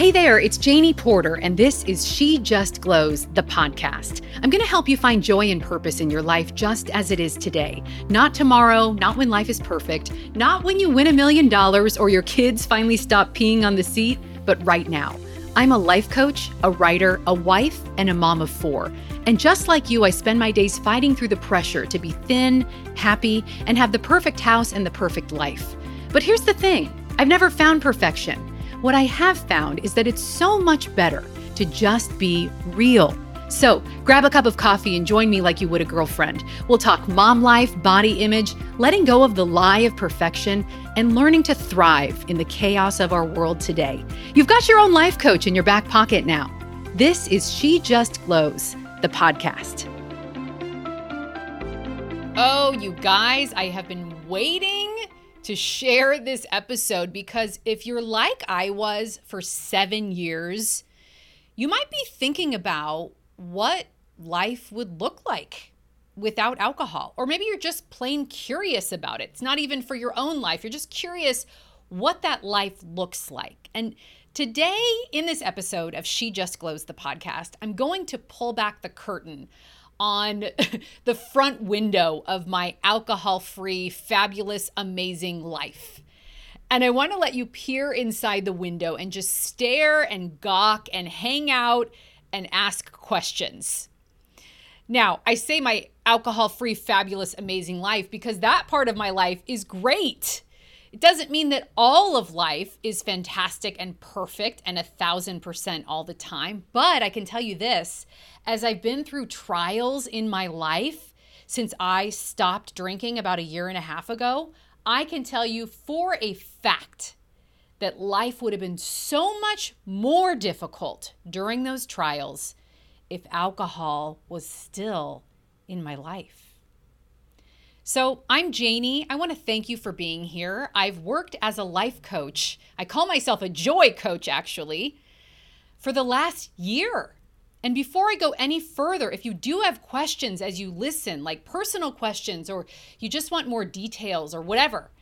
Hey there, it's Janie Porter, and this is She Just Glows, the podcast. I'm going to help you find joy and purpose in your life just as it is today. Not tomorrow, not when life is perfect, not when you win a million dollars or your kids finally stop peeing on the seat, but right now. I'm a life coach, a writer, a wife, and a mom of four. And just like you, I spend my days fighting through the pressure to be thin, happy, and have the perfect house and the perfect life. But here's the thing I've never found perfection. What I have found is that it's so much better to just be real. So grab a cup of coffee and join me like you would a girlfriend. We'll talk mom life, body image, letting go of the lie of perfection, and learning to thrive in the chaos of our world today. You've got your own life coach in your back pocket now. This is She Just Glows, the podcast. Oh, you guys, I have been waiting to share this episode because if you're like I was for seven years, you might be thinking about what life would look like without alcohol. Or maybe you're just plain curious about it. It's not even for your own life, you're just curious what that life looks like. And today, in this episode of She Just Glows, the podcast, I'm going to pull back the curtain on the front window of my alcohol free, fabulous, amazing life. And I want to let you peer inside the window and just stare and gawk and hang out and ask questions. Now, I say my alcohol free, fabulous, amazing life because that part of my life is great. It doesn't mean that all of life is fantastic and perfect and a thousand percent all the time, but I can tell you this as I've been through trials in my life since I stopped drinking about a year and a half ago, I can tell you for a fact that life would have been so much more difficult during those trials if alcohol was still in my life. So, I'm Janie. I want to thank you for being here. I've worked as a life coach. I call myself a joy coach, actually, for the last year. And before I go any further, if you do have questions as you listen, like personal questions, or you just want more details or whatever,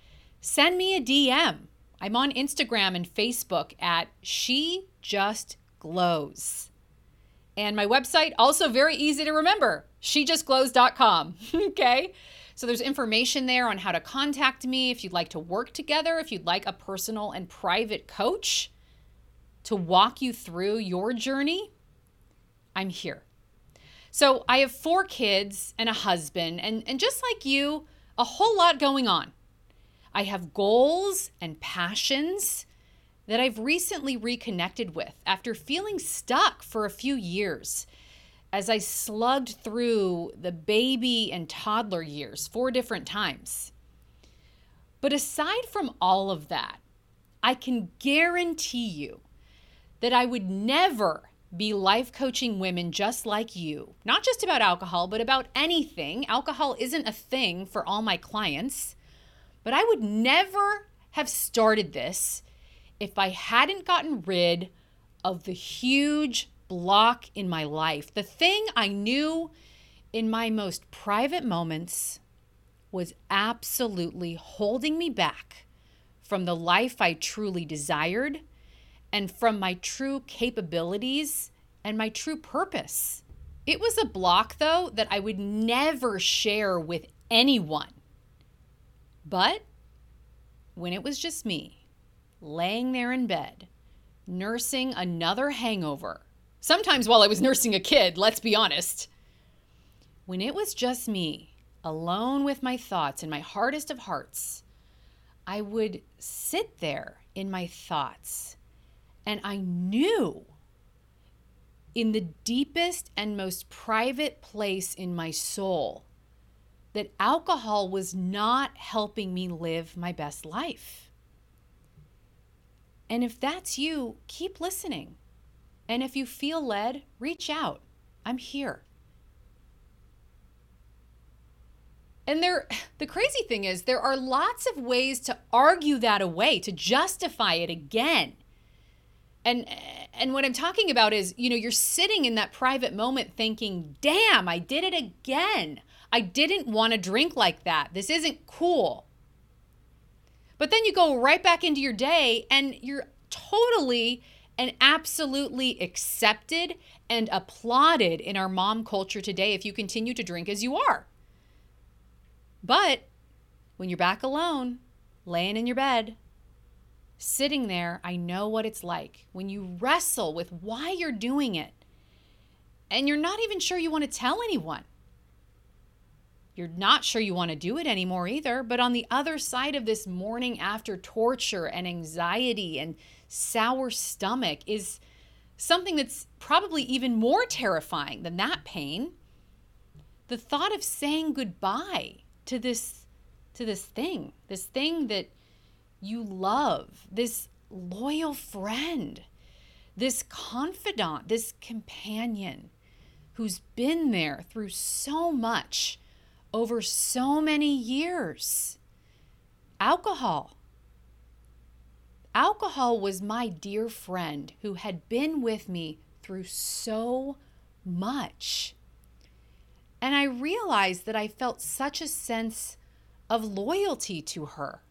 send me a DM. I'm on Instagram and Facebook at She Just Glows. And my website, also very easy to remember, shejustglows.com. okay? So there's information there on how to contact me if you'd like to work together, if you'd like a personal and private coach to walk you through your journey. I'm here. So I have four kids and a husband, and, and just like you, a whole lot going on. I have goals and passions that I've recently reconnected with after feeling stuck for a few years as I slugged through the baby and toddler years four different times. But aside from all of that, I can guarantee you that I would never be life coaching women just like you, not just about alcohol, but about anything. Alcohol isn't a thing for all my clients, but I would never have started this if I hadn't gotten rid of the huge block in my life. The thing I knew in my most private moments was absolutely holding me back from the life I truly desired and from my true capabilities and my true purpose. It was a block, though, that I would never share with anyone. But when it was just me, laying there in bed, nursing another hangover, Sometimes while I was nursing a kid, let's be honest. When it was just me, alone with my thoughts in my hardest of hearts, I would sit there in my thoughts and I knew in the deepest and most private place in my soul that alcohol was not helping me live my best life. And if that's you, keep listening. And if you feel led, reach out. I'm here. And there the crazy thing is there are lots of ways to argue that away, to justify it again. And and what I'm talking about is, you know, you're sitting in that private moment thinking, "Damn, I did it again. I didn't want to drink like that. This isn't cool." But then you go right back into your day and you're totally and absolutely accepted and applauded in our mom culture today if you continue to drink as you are. But when you're back alone, laying in your bed, sitting there, I know what it's like when you wrestle with why you're doing it and you're not even sure you want to tell anyone. You're not sure you want to do it anymore either. But on the other side of this morning after torture and anxiety and sour stomach is something that's probably even more terrifying than that pain. The thought of saying goodbye to this to this thing, this thing that you love, this loyal friend, this confidant, this companion who's been there through so much over so many years. Alcohol. Alcohol was my dear friend who had been with me through so much. And I realized that I felt such a sense of loyalty to her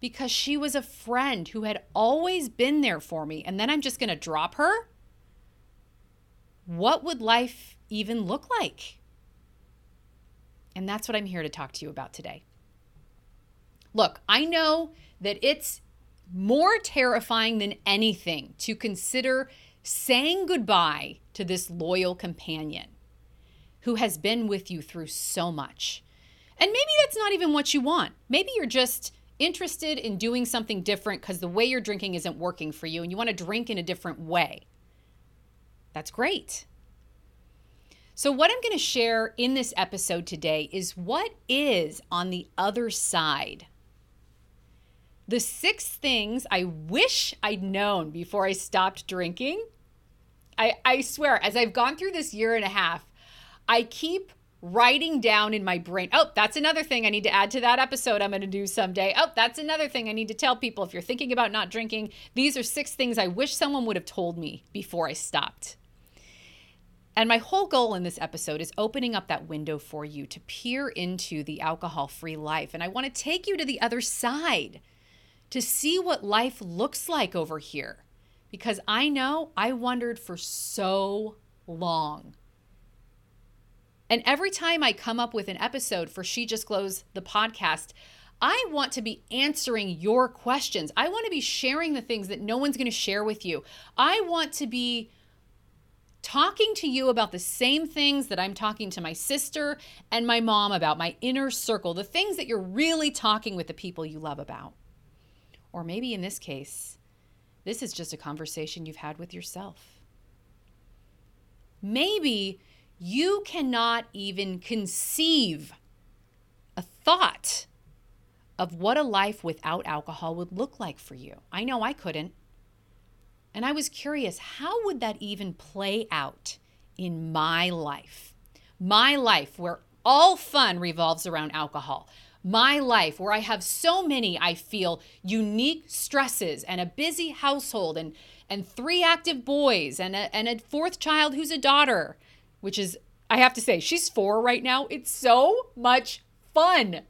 because she was a friend who had always been there for me. And then I'm just going to drop her? What would life even look like? And that's what I'm here to talk to you about today. Look, I know that it's more terrifying than anything to consider saying goodbye to this loyal companion who has been with you through so much. And maybe that's not even what you want. Maybe you're just interested in doing something different because the way you're drinking isn't working for you and you want to drink in a different way. That's great. So, what I'm going to share in this episode today is what is on the other side. The six things I wish I'd known before I stopped drinking. I, I swear, as I've gone through this year and a half, I keep writing down in my brain. Oh, that's another thing I need to add to that episode I'm going to do someday. Oh, that's another thing I need to tell people. If you're thinking about not drinking, these are six things I wish someone would have told me before I stopped. And my whole goal in this episode is opening up that window for you to peer into the alcohol free life. And I want to take you to the other side to see what life looks like over here. Because I know I wondered for so long and every time I come up with an episode for She Just Glows, the podcast, I want to be answering your questions. I want to be sharing the things that no one's going to share with you. I want to be talking to you about the same things that I'm talking to my sister and my mom about, my inner circle, the things that you're really talking with the people you love about. Or maybe in this case, this is just a conversation you've had with yourself. Maybe you cannot even conceive a thought of what a life without alcohol would look like for you. I know I couldn't. And I was curious, how would that even play out in my life? My life, where all fun revolves around alcohol. My life, where I have so many, I feel, unique stresses and a busy household and, and three active boys and a, and a fourth child who's a daughter which is, I have to say, she's four right now. It's so much fun.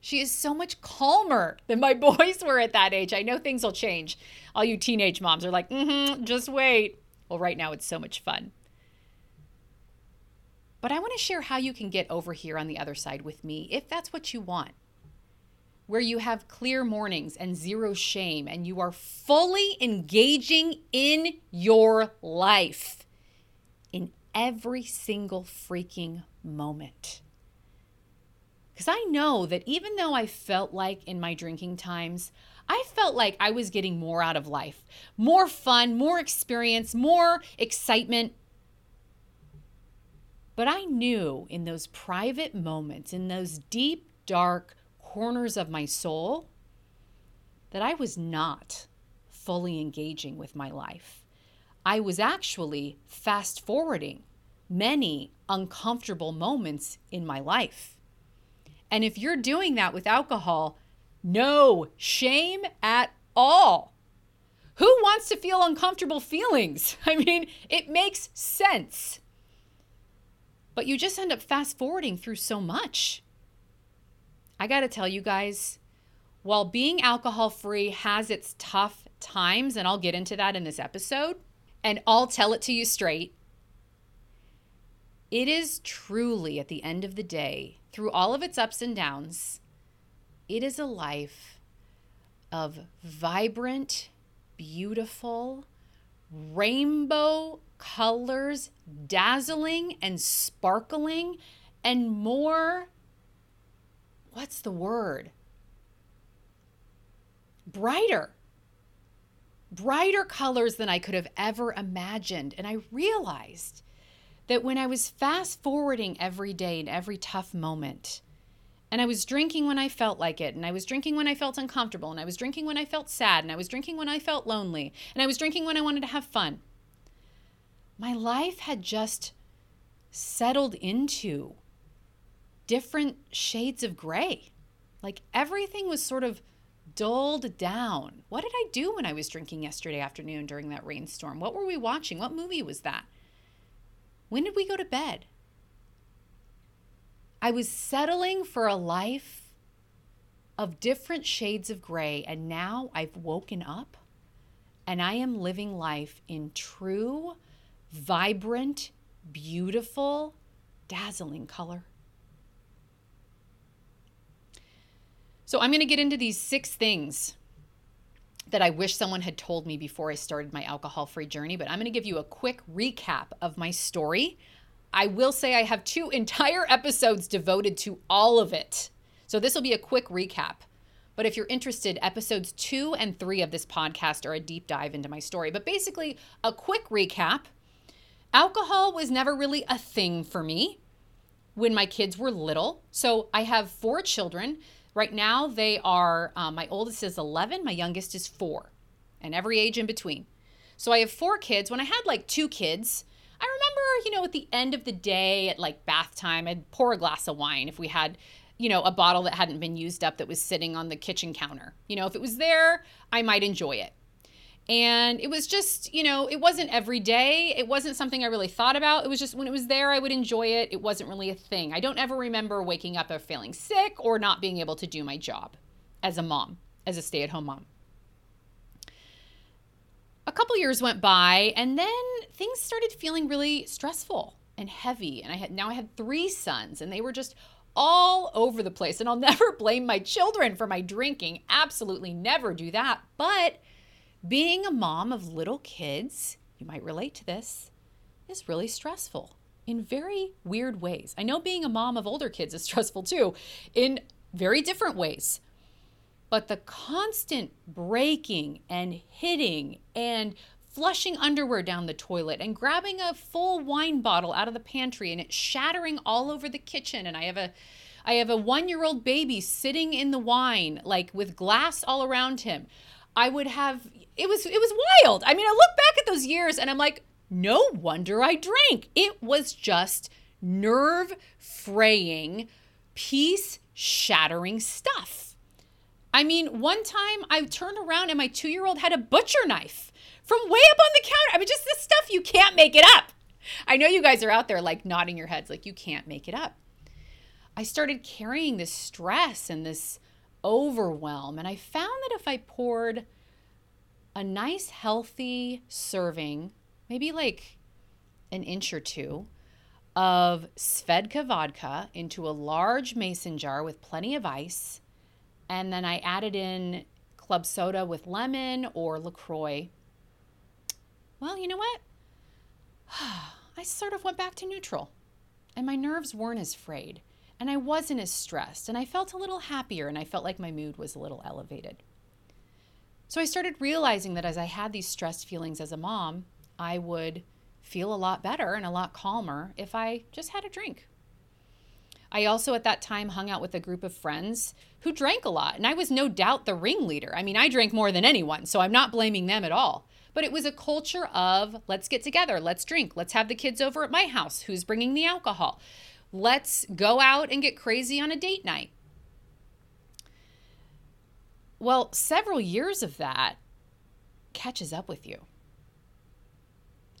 She is so much calmer than my boys were at that age. I know things will change. All you teenage moms are like, mm hmm, just wait. Well, right now it's so much fun. But I want to share how you can get over here on the other side with me if that's what you want. Where you have clear mornings and zero shame, and you are fully engaging in your life in every single freaking moment. Because I know that even though I felt like in my drinking times, I felt like I was getting more out of life more fun, more experience, more excitement. But I knew in those private moments, in those deep, dark corners of my soul, that I was not fully engaging with my life. I was actually fast forwarding many uncomfortable moments in my life. And if you're doing that with alcohol, no shame at all. Who wants to feel uncomfortable feelings? I mean, it makes sense. But you just end up fast forwarding through so much. I got to tell you guys, while being alcohol free has its tough times, and I'll get into that in this episode, and I'll tell it to you straight, it is truly, at the end of the day, through all of its ups and downs, it is a life of vibrant, beautiful, rainbow colors, dazzling and sparkling, and more. What's the word? Brighter. Brighter colors than I could have ever imagined. And I realized that when I was fast forwarding every day and every tough moment, and I was drinking when I felt like it, and I was drinking when I felt uncomfortable, and I was drinking when I felt sad, and I was drinking when I felt lonely, and I was drinking when I wanted to have fun. My life had just settled into different shades of gray. Like everything was sort of dulled down. What did I do when I was drinking yesterday afternoon during that rainstorm? What were we watching? What movie was that? When did we go to bed? I was settling for a life of different shades of gray, and now I've woken up and I am living life in true, vibrant, beautiful, dazzling color. So, I'm going to get into these six things that I wish someone had told me before I started my alcohol free journey, but I'm going to give you a quick recap of my story I will say I have two entire episodes devoted to all of it. So this will be a quick recap. But if you're interested, episodes two and three of this podcast are a deep dive into my story. But basically, a quick recap alcohol was never really a thing for me when my kids were little. So I have four children. Right now, they are um, my oldest is 11, my youngest is four, and every age in between. So I have four kids. When I had like two kids, I remember, you know, at the end of the day at like bath time, I'd pour a glass of wine if we had, you know, a bottle that hadn't been used up that was sitting on the kitchen counter. You know, if it was there, I might enjoy it. And it was just, you know, it wasn't every day. It wasn't something I really thought about. It was just when it was there, I would enjoy it. It wasn't really a thing. I don't ever remember waking up or feeling sick or not being able to do my job as a mom, as a stay at home mom a couple years went by and then things started feeling really stressful and heavy and i had now i had three sons and they were just all over the place and i'll never blame my children for my drinking absolutely never do that but being a mom of little kids you might relate to this is really stressful in very weird ways i know being a mom of older kids is stressful too in very different ways but the constant breaking and hitting and flushing underwear down the toilet and grabbing a full wine bottle out of the pantry and it shattering all over the kitchen and I have a I have a 1-year-old baby sitting in the wine like with glass all around him. I would have it was it was wild. I mean, I look back at those years and I'm like, no wonder I drank. It was just nerve fraying, peace shattering stuff. I mean, one time I turned around and my two year old had a butcher knife from way up on the counter. I mean, just this stuff, you can't make it up. I know you guys are out there like nodding your heads, like you can't make it up. I started carrying this stress and this overwhelm. And I found that if I poured a nice, healthy serving, maybe like an inch or two, of Svedka vodka into a large mason jar with plenty of ice and then I added in club soda with lemon or LaCroix. Well, you know what? I sort of went back to neutral. And my nerves weren't as frayed. And I wasn't as stressed. And I felt a little happier. And I felt like my mood was a little elevated. So I started realizing that as I had these stressed feelings as a mom, I would feel a lot better and a lot calmer if I just had a drink I also at that time hung out with a group of friends who drank a lot, and I was no doubt the ringleader. I mean, I drank more than anyone, so I'm not blaming them at all. But it was a culture of let's get together, let's drink, let's have the kids over at my house. Who's bringing the alcohol? Let's go out and get crazy on a date night. Well, several years of that catches up with you.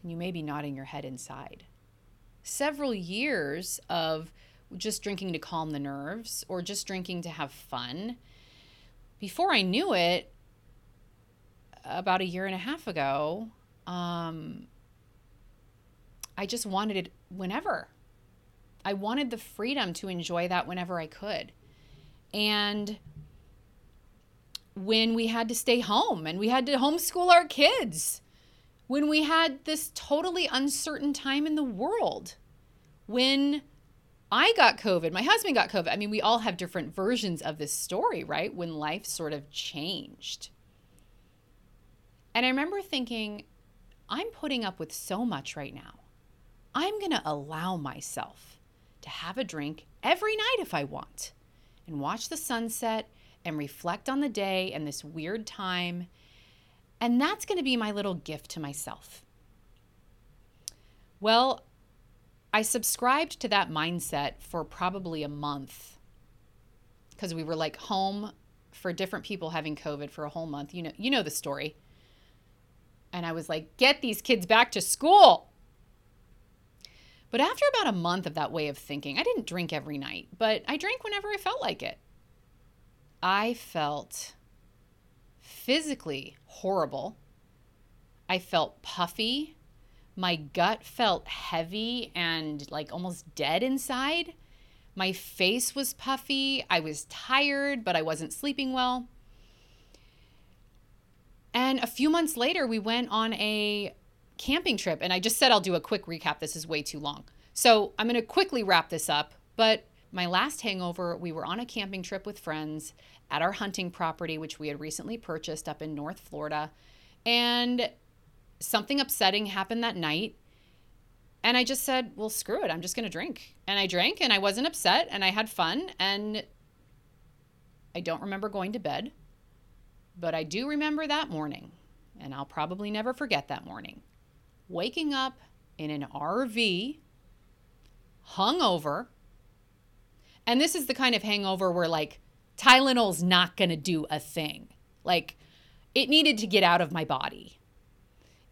And you may be nodding your head inside. Several years of just drinking to calm the nerves or just drinking to have fun before I knew it, about a year and a half ago, um, I just wanted it whenever. I wanted the freedom to enjoy that whenever I could. And when we had to stay home and we had to homeschool our kids, when we had this totally uncertain time in the world, when I got COVID, my husband got COVID. I mean, we all have different versions of this story, right? When life sort of changed. And I remember thinking, I'm putting up with so much right now. I'm going to allow myself to have a drink every night if I want and watch the sunset and reflect on the day and this weird time. And that's going to be my little gift to myself. Well, I subscribed to that mindset for probably a month because we were like home for different people having COVID for a whole month. You know, you know the story. And I was like, get these kids back to school. But after about a month of that way of thinking, I didn't drink every night, but I drank whenever I felt like it. I felt physically horrible. I felt puffy. My gut felt heavy and like almost dead inside. My face was puffy. I was tired, but I wasn't sleeping well. And a few months later, we went on a camping trip. And I just said I'll do a quick recap. This is way too long. So I'm going to quickly wrap this up. But my last hangover, we were on a camping trip with friends at our hunting property, which we had recently purchased up in North Florida. And something upsetting happened that night. And I just said, well, screw it. I'm just going to drink. And I drank and I wasn't upset and I had fun. And I don't remember going to bed, but I do remember that morning. And I'll probably never forget that morning. Waking up in an RV, hungover. And this is the kind of hangover where, like, Tylenol's not going to do a thing. Like, it needed to get out of my body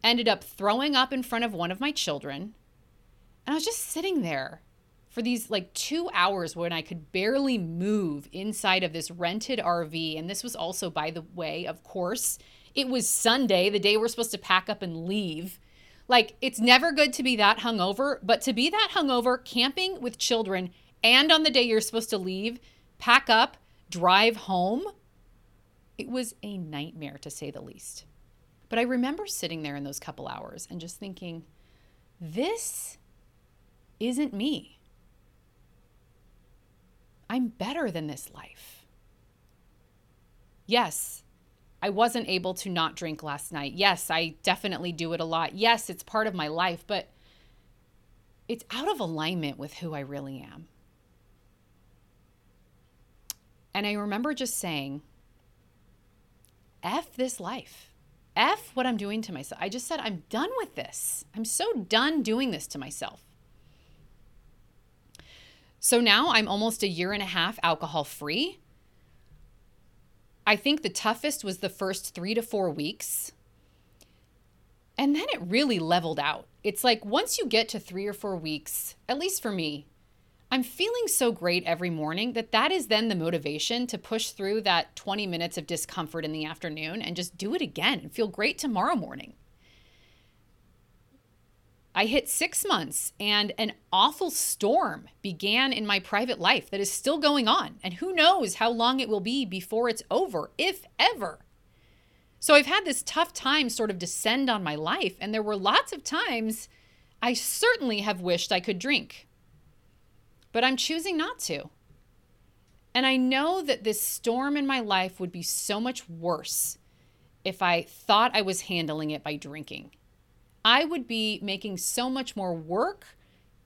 ended up throwing up in front of one of my children. And I was just sitting there for these like two hours when I could barely move inside of this rented RV. And this was also, by the way, of course, it was Sunday, the day we're supposed to pack up and leave. Like, it's never good to be that hungover, but to be that hungover, camping with children, and on the day you're supposed to leave, pack up, drive home, it was a nightmare to say the least. But I remember sitting there in those couple hours and just thinking, this isn't me. I'm better than this life. Yes, I wasn't able to not drink last night. Yes, I definitely do it a lot. Yes, it's part of my life, but it's out of alignment with who I really am. And I remember just saying, F this life. F what I'm doing to myself. I just said, I'm done with this. I'm so done doing this to myself. So now I'm almost a year and a half alcohol free. I think the toughest was the first three to four weeks. And then it really leveled out. It's like once you get to three or four weeks, at least for me, I'm feeling so great every morning that that is then the motivation to push through that 20 minutes of discomfort in the afternoon and just do it again and feel great tomorrow morning. I hit six months and an awful storm began in my private life that is still going on. And who knows how long it will be before it's over, if ever. So I've had this tough time sort of descend on my life. And there were lots of times I certainly have wished I could drink but I'm choosing not to. And I know that this storm in my life would be so much worse if I thought I was handling it by drinking. I would be making so much more work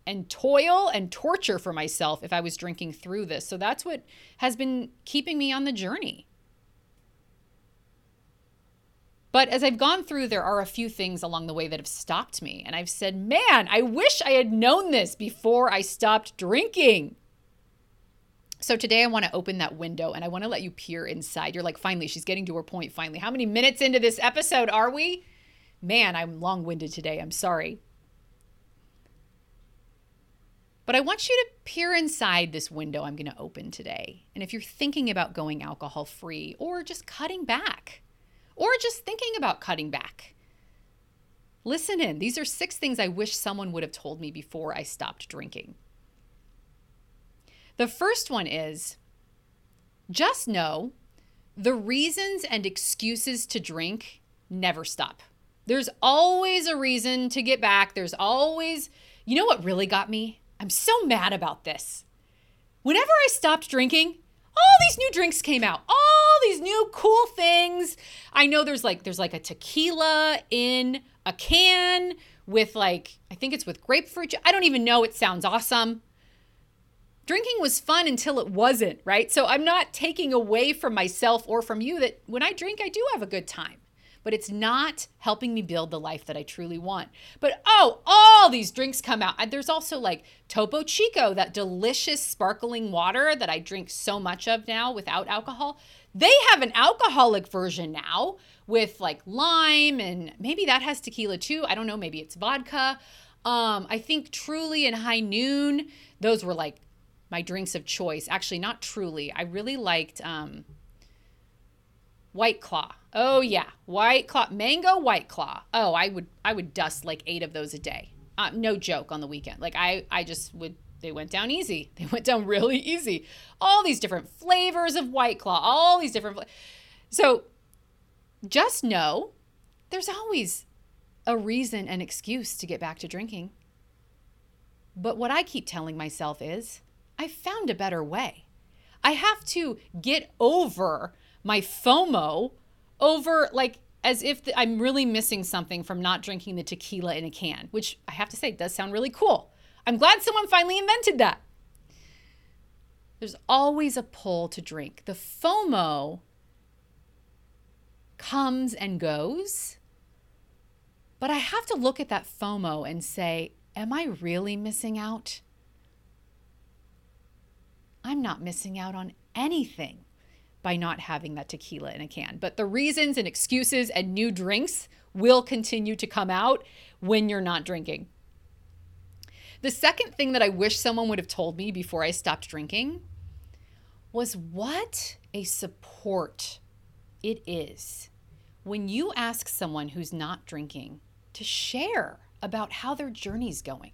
and toil and torture for myself if I was drinking through this. So that's what has been keeping me on the journey. But as I've gone through, there are a few things along the way that have stopped me. And I've said, man, I wish I had known this before I stopped drinking. So today I want to open that window and I want to let you peer inside. You're like, finally, she's getting to her point, finally. How many minutes into this episode are we? Man, I'm long winded today. I'm sorry. But I want you to peer inside this window I'm going to open today. And if you're thinking about going alcohol free or just cutting back, or just thinking about cutting back, listen in. These are six things I wish someone would have told me before I stopped drinking. The first one is just know the reasons and excuses to drink never stop. There's always a reason to get back. There's always, you know what really got me? I'm so mad about this. Whenever I stopped drinking, all these new drinks came out. All these new cool things. I know there's like there's like a tequila in a can with like I think it's with grapefruit. I don't even know. It sounds awesome. Drinking was fun until it wasn't, right? So I'm not taking away from myself or from you that when I drink I do have a good time but it's not helping me build the life that I truly want. But oh, all these drinks come out. There's also like Topo Chico, that delicious sparkling water that I drink so much of now without alcohol. They have an alcoholic version now with like lime and maybe that has tequila too. I don't know, maybe it's vodka. Um, I think Truly and High Noon, those were like my drinks of choice. Actually, not Truly. I really liked um, White Claw. Oh yeah, White Claw, mango White Claw. Oh, I would I would dust like eight of those a day. Uh, no joke on the weekend. Like I I just would. They went down easy. They went down really easy. All these different flavors of White Claw. All these different. Fla- so, just know, there's always a reason and excuse to get back to drinking. But what I keep telling myself is, I found a better way. I have to get over my FOMO over like as if the, I'm really missing something from not drinking the tequila in a can, which I have to say does sound really cool. I'm glad someone finally invented that. There's always a pull to drink. The FOMO comes and goes, but I have to look at that FOMO and say, Am I really missing out? I'm not missing out on anything by not having that tequila in a can. But the reasons and excuses and new drinks will continue to come out when you're not drinking. The second thing that I wish someone would have told me before I stopped drinking was what a support it is when you ask someone who's not drinking to share about how their journey's going.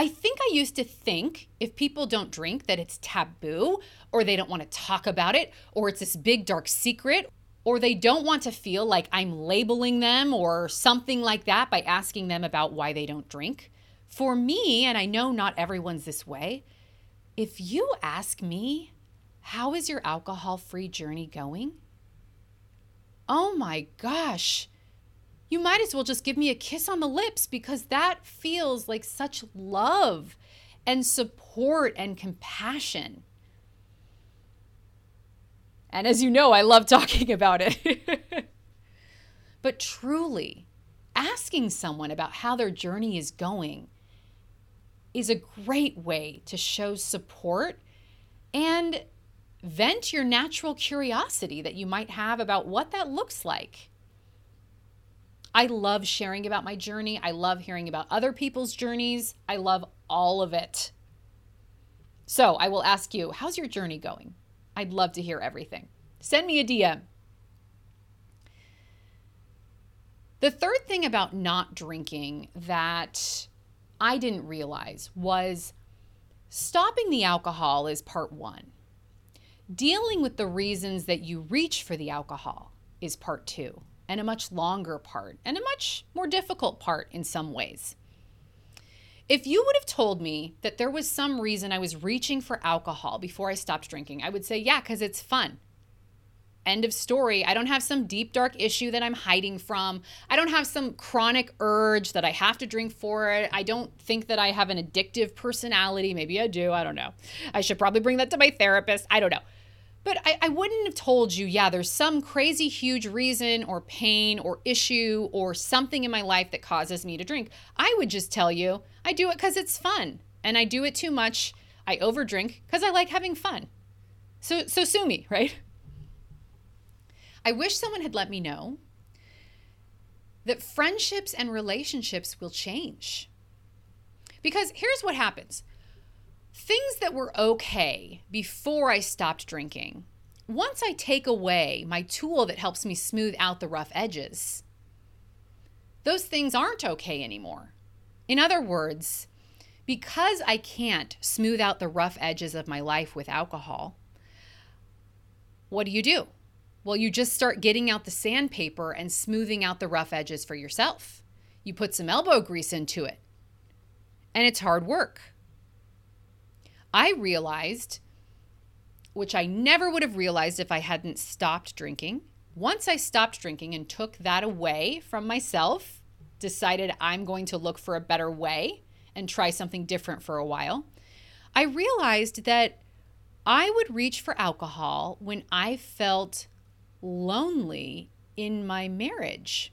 I think I used to think if people don't drink that it's taboo or they don't want to talk about it or it's this big dark secret or they don't want to feel like I'm labeling them or something like that by asking them about why they don't drink. For me, and I know not everyone's this way, if you ask me, how is your alcohol free journey going? Oh my gosh, you might as well just give me a kiss on the lips because that feels like such love and support and compassion. And as you know, I love talking about it. but truly, asking someone about how their journey is going is a great way to show support and vent your natural curiosity that you might have about what that looks like. I love sharing about my journey. I love hearing about other people's journeys. I love all of it. So I will ask you, how's your journey going? I'd love to hear everything. Send me a DM. The third thing about not drinking that I didn't realize was stopping the alcohol is part one. Dealing with the reasons that you reach for the alcohol is part two and a much longer part, and a much more difficult part in some ways. If you would have told me that there was some reason I was reaching for alcohol before I stopped drinking, I would say, yeah, because it's fun. End of story. I don't have some deep, dark issue that I'm hiding from. I don't have some chronic urge that I have to drink for it. I don't think that I have an addictive personality. Maybe I do. I don't know. I should probably bring that to my therapist. I don't know. But I, I wouldn't have told you, yeah, there's some crazy huge reason or pain or issue or something in my life that causes me to drink. I would just tell you, I do it because it's fun and I do it too much. I overdrink because I like having fun. So, so sue me, right? I wish someone had let me know that friendships and relationships will change. Because here's what happens things that were okay before I stopped drinking, once I take away my tool that helps me smooth out the rough edges, those things aren't okay anymore. In other words, because I can't smooth out the rough edges of my life with alcohol, what do you do? Well, you just start getting out the sandpaper and smoothing out the rough edges for yourself. You put some elbow grease into it, and it's hard work. I realized, which I never would have realized if I hadn't stopped drinking. Once I stopped drinking and took that away from myself, decided I'm going to look for a better way and try something different for a while, I realized that I would reach for alcohol when I felt lonely in my marriage.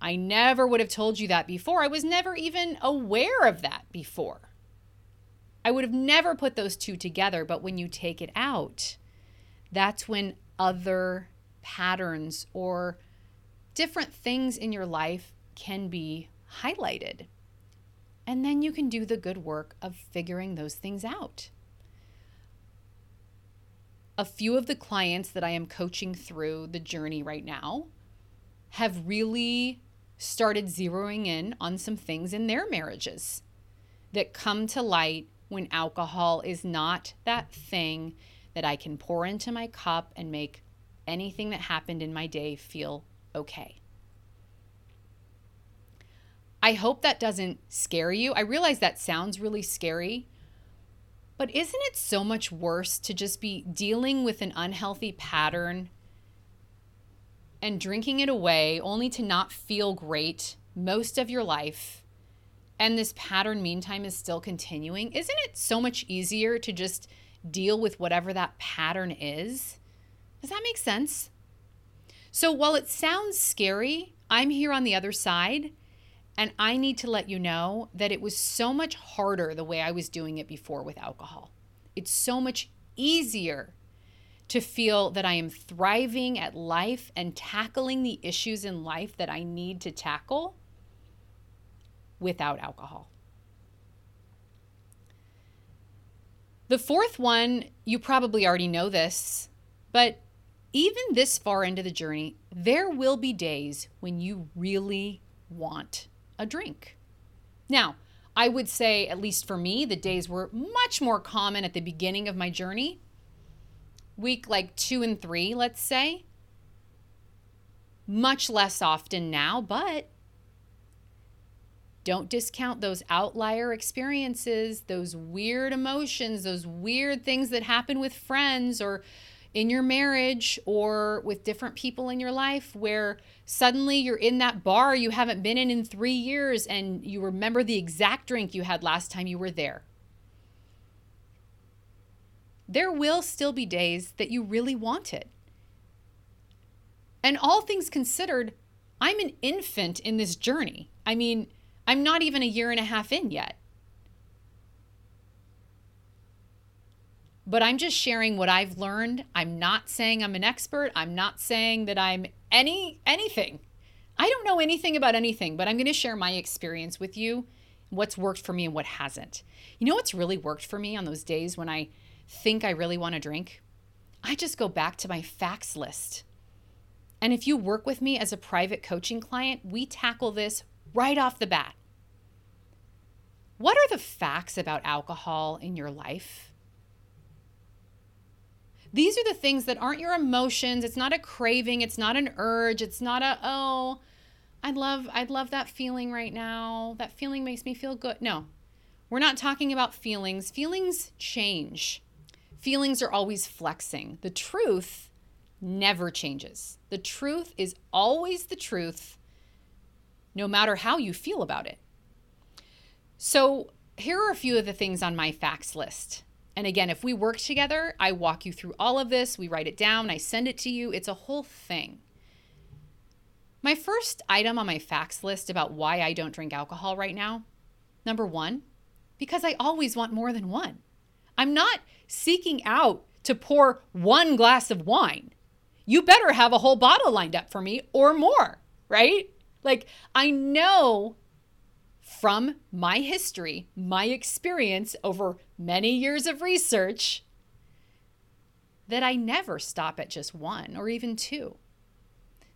I never would have told you that before. I was never even aware of that before. I would have never put those two together, but when you take it out, that's when other patterns or different things in your life can be highlighted. And then you can do the good work of figuring those things out. A few of the clients that I am coaching through the journey right now have really started zeroing in on some things in their marriages that come to light when alcohol is not that thing that I can pour into my cup and make anything that happened in my day feel okay. I hope that doesn't scare you. I realize that sounds really scary, but isn't it so much worse to just be dealing with an unhealthy pattern and drinking it away only to not feel great most of your life? And this pattern meantime is still continuing, isn't it so much easier to just deal with whatever that pattern is? Does that make sense? So while it sounds scary, I'm here on the other side. And I need to let you know that it was so much harder the way I was doing it before with alcohol. It's so much easier to feel that I am thriving at life and tackling the issues in life that I need to tackle without alcohol. The fourth one, you probably already know this, but even this far into the journey, there will be days when you really want a drink. Now, I would say, at least for me, the days were much more common at the beginning of my journey. Week like two and three, let's say. Much less often now, but don't discount those outlier experiences, those weird emotions, those weird things that happen with friends or in your marriage or with different people in your life where suddenly you're in that bar you haven't been in in three years and you remember the exact drink you had last time you were there. There will still be days that you really want it. And all things considered, I'm an infant in this journey. I mean, I'm not even a year and a half in yet. But I'm just sharing what I've learned. I'm not saying I'm an expert. I'm not saying that I'm any anything. I don't know anything about anything, but I'm going to share my experience with you, what's worked for me and what hasn't. You know what's really worked for me on those days when I think I really want to drink? I just go back to my facts list. And if you work with me as a private coaching client, we tackle this right off the bat. What are the facts about alcohol in your life? These are the things that aren't your emotions. It's not a craving, it's not an urge, it's not a oh, I'd love I'd love that feeling right now. That feeling makes me feel good. No. We're not talking about feelings. Feelings change. Feelings are always flexing. The truth never changes. The truth is always the truth no matter how you feel about it. So, here are a few of the things on my facts list. And again, if we work together, I walk you through all of this, we write it down, I send it to you. It's a whole thing. My first item on my facts list about why I don't drink alcohol right now number one, because I always want more than one. I'm not seeking out to pour one glass of wine. You better have a whole bottle lined up for me or more, right? Like, I know from my history, my experience over many years of research, that I never stop at just one or even two.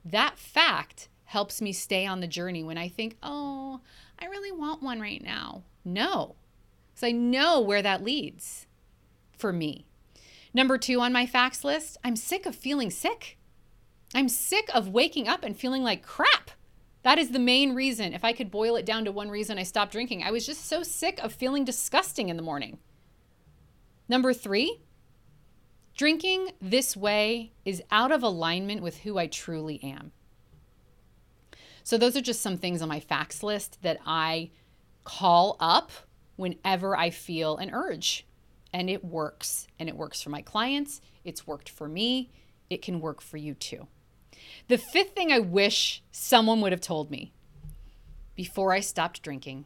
That fact helps me stay on the journey when I think, oh, I really want one right now. No, because I know where that leads for me. Number two on my facts list, I'm sick of feeling sick. I'm sick of waking up and feeling like crap. That is the main reason. If I could boil it down to one reason I stopped drinking, I was just so sick of feeling disgusting in the morning. Number three, drinking this way is out of alignment with who I truly am. So, those are just some things on my facts list that I call up whenever I feel an urge. And it works. And it works for my clients. It's worked for me. It can work for you too. The fifth thing I wish someone would have told me before I stopped drinking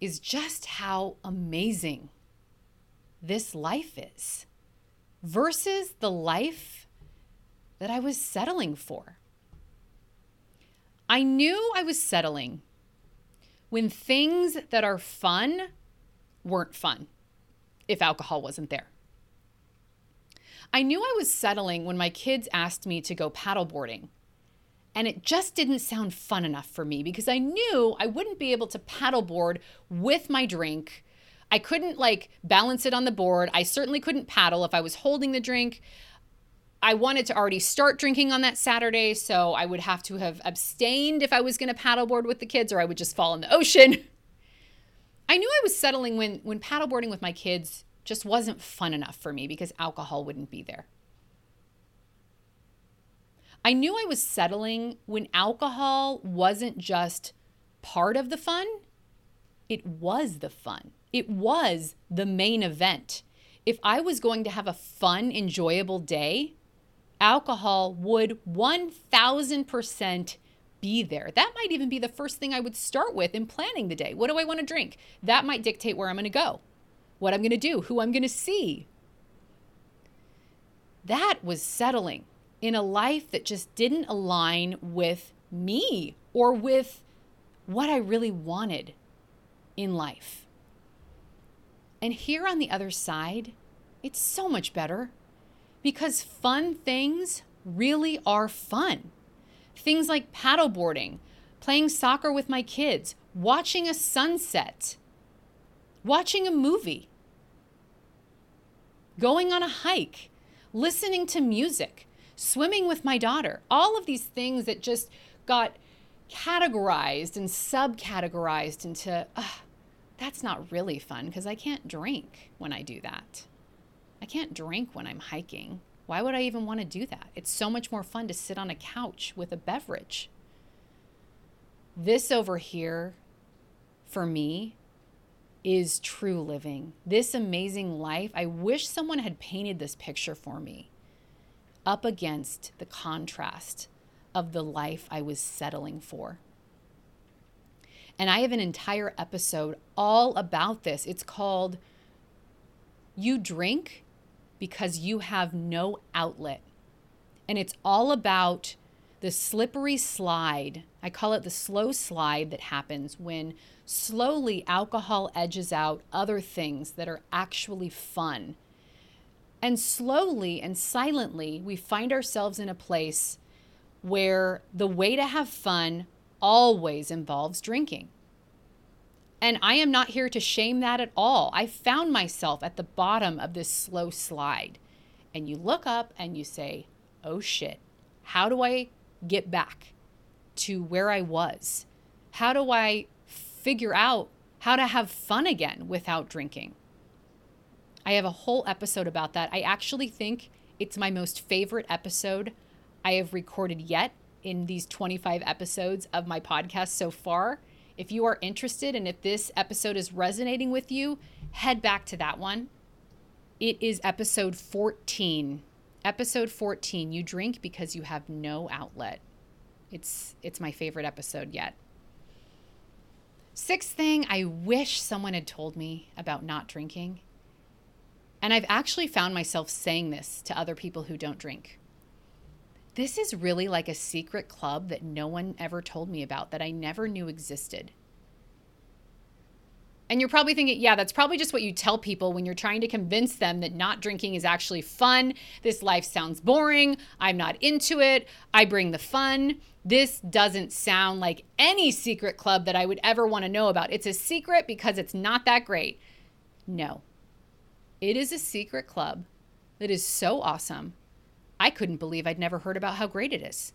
is just how amazing this life is versus the life that I was settling for. I knew I was settling when things that are fun weren't fun if alcohol wasn't there. I knew I was settling when my kids asked me to go paddleboarding. And it just didn't sound fun enough for me because I knew I wouldn't be able to paddleboard with my drink. I couldn't like balance it on the board. I certainly couldn't paddle if I was holding the drink. I wanted to already start drinking on that Saturday, so I would have to have abstained if I was going to paddleboard with the kids or I would just fall in the ocean. I knew I was settling when when paddleboarding with my kids just wasn't fun enough for me because alcohol wouldn't be there. I knew I was settling when alcohol wasn't just part of the fun, it was the fun. It was the main event. If I was going to have a fun, enjoyable day, alcohol would 1000% be there. That might even be the first thing I would start with in planning the day. What do I want to drink? That might dictate where I'm going to go what I'm going to do, who I'm going to see. That was settling in a life that just didn't align with me or with what I really wanted in life. And here on the other side, it's so much better because fun things really are fun. Things like paddleboarding, playing soccer with my kids, watching a sunset watching a movie, going on a hike, listening to music, swimming with my daughter, all of these things that just got categorized and subcategorized into, uh, that's not really fun because I can't drink when I do that. I can't drink when I'm hiking. Why would I even want to do that? It's so much more fun to sit on a couch with a beverage. This over here, for me, is true living. This amazing life, I wish someone had painted this picture for me up against the contrast of the life I was settling for. And I have an entire episode all about this. It's called You Drink Because You Have No Outlet. And it's all about the slippery slide. I call it the slow slide that happens when slowly alcohol edges out other things that are actually fun. And slowly and silently, we find ourselves in a place where the way to have fun always involves drinking. And I am not here to shame that at all. I found myself at the bottom of this slow slide. And you look up and you say, oh shit, how do I get back to where I was? How do I figure out how to have fun again without drinking. I have a whole episode about that. I actually think it's my most favorite episode I have recorded yet in these 25 episodes of my podcast so far. If you are interested and if this episode is resonating with you, head back to that one. It is episode 14. Episode 14. You drink because you have no outlet. It's it's my favorite episode yet. Sixth thing I wish someone had told me about not drinking. And I've actually found myself saying this to other people who don't drink. this is really like a secret club that no one ever told me about, that I never knew existed. And you're probably thinking, yeah, that's probably just what you tell people when you're trying to convince them that not drinking is actually fun. This life sounds boring. I'm not into it. I bring the fun. This doesn't sound like any secret club that I would ever want to know about. It's a secret because it's not that great. No, it is a secret club that is so awesome. I couldn't believe I'd never heard about how great it is.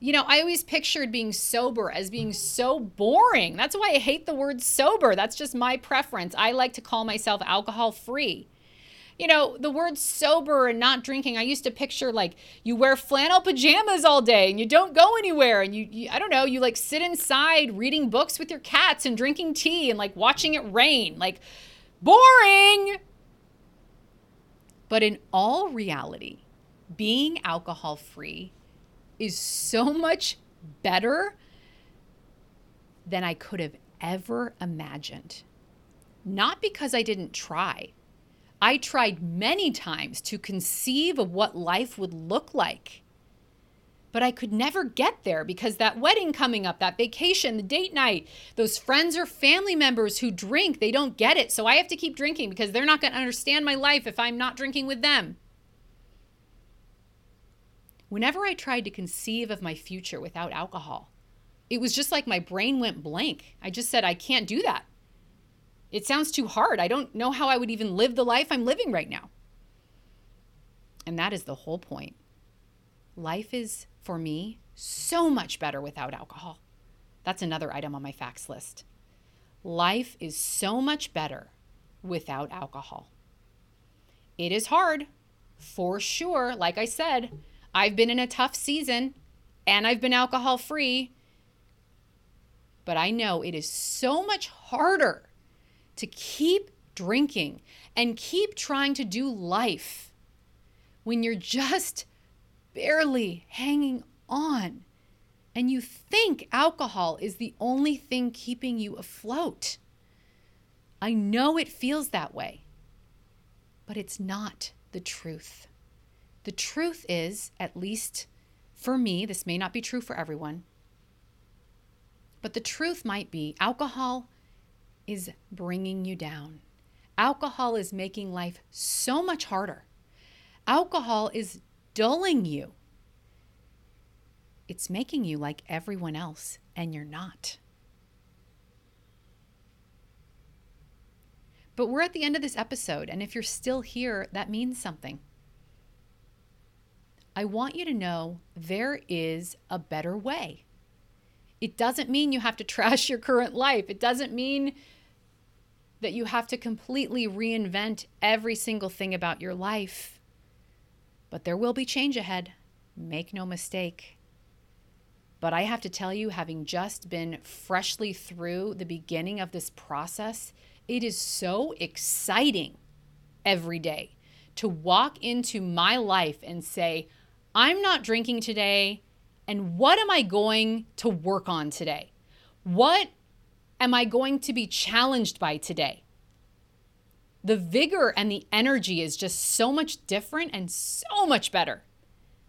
You know, I always pictured being sober as being so boring. That's why I hate the word sober. That's just my preference. I like to call myself alcohol free. You know, the word sober and not drinking, I used to picture like you wear flannel pajamas all day and you don't go anywhere and you, you I don't know, you like sit inside reading books with your cats and drinking tea and like watching it rain. Like boring. But in all reality, being alcohol free is so much better than I could have ever imagined. Not because I didn't try. I tried many times to conceive of what life would look like. But I could never get there because that wedding coming up, that vacation, the date night, those friends or family members who drink, they don't get it. So I have to keep drinking because they're not going to understand my life if I'm not drinking with them. Whenever I tried to conceive of my future without alcohol, it was just like my brain went blank. I just said, I can't do that. It sounds too hard. I don't know how I would even live the life I'm living right now. And that is the whole point. Life is, for me, so much better without alcohol. That's another item on my facts list. Life is so much better without alcohol. It is hard, for sure. Like I said, I've been in a tough season and I've been alcohol free. But I know it is so much harder to keep drinking and keep trying to do life when you're just barely hanging on and you think alcohol is the only thing keeping you afloat. I know it feels that way, but it's not the truth. The truth is, at least for me, this may not be true for everyone, but the truth might be alcohol is bringing you down. Alcohol is making life so much harder. Alcohol is dulling you. It's making you like everyone else, and you're not. But we're at the end of this episode, and if you're still here, that means something. I want you to know there is a better way. It doesn't mean you have to trash your current life. It doesn't mean that you have to completely reinvent every single thing about your life. But there will be change ahead. Make no mistake. But I have to tell you, having just been freshly through the beginning of this process, it is so exciting every day to walk into my life and say, I'm not drinking today. And what am I going to work on today? What am I going to be challenged by today? The vigor and the energy is just so much different and so much better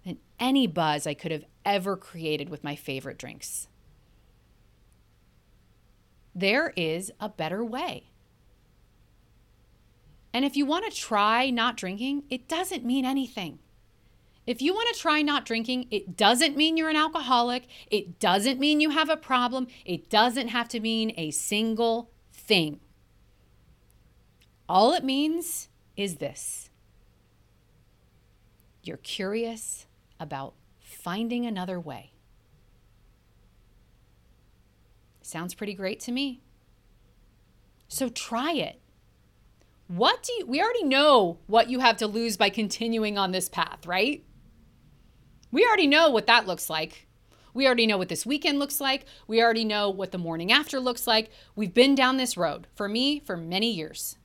than any buzz I could have ever created with my favorite drinks. There is a better way. And if you want to try not drinking, it doesn't mean anything. If you want to try not drinking, it doesn't mean you're an alcoholic. It doesn't mean you have a problem. It doesn't have to mean a single thing. All it means is this you're curious about finding another way. Sounds pretty great to me. So try it. What do you, we already know what you have to lose by continuing on this path, right? We already know what that looks like. We already know what this weekend looks like. We already know what the morning after looks like. We've been down this road, for me, for many years.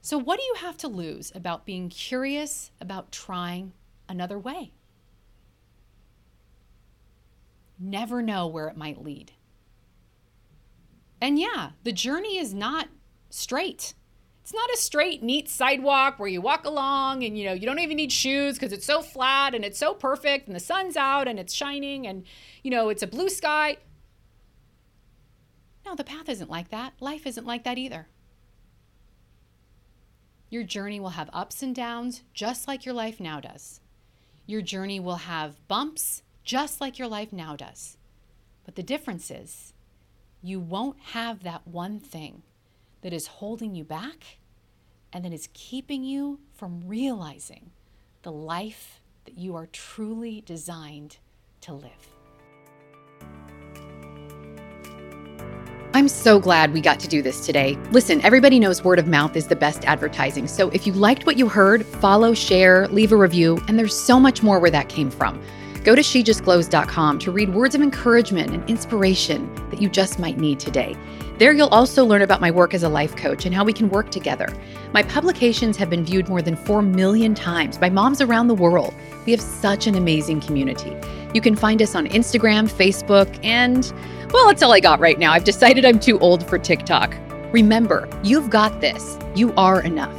So, what do you have to lose about being curious about trying another way? Never know where it might lead. And yeah, the journey is not straight. It's not a straight, neat sidewalk where you walk along and you know you don't even need shoes because it's so flat and it's so perfect and the sun's out and it's shining and you know it's a blue sky. No, the path isn't like that. Life isn't like that either. Your journey will have ups and downs just like your life now does. Your journey will have bumps just like your life now does. But the difference is you won't have that one thing that is holding you back and that is keeping you from realizing the life that you are truly designed to live. I'm so glad we got to do this today. Listen, everybody knows word of mouth is the best advertising. So if you liked what you heard, follow, share, leave a review, and there's so much more where that came from. Go to shejustglows.com to read words of encouragement and inspiration that you just might need today. There, you'll also learn about my work as a life coach and how we can work together. My publications have been viewed more than 4 million times by moms around the world. We have such an amazing community. You can find us on Instagram, Facebook, and well, that's all I got right now. I've decided I'm too old for TikTok. Remember, you've got this. You are enough.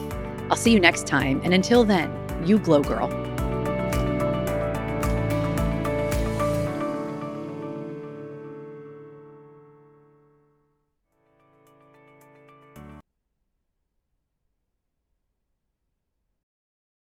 I'll see you next time. And until then, you glow, girl.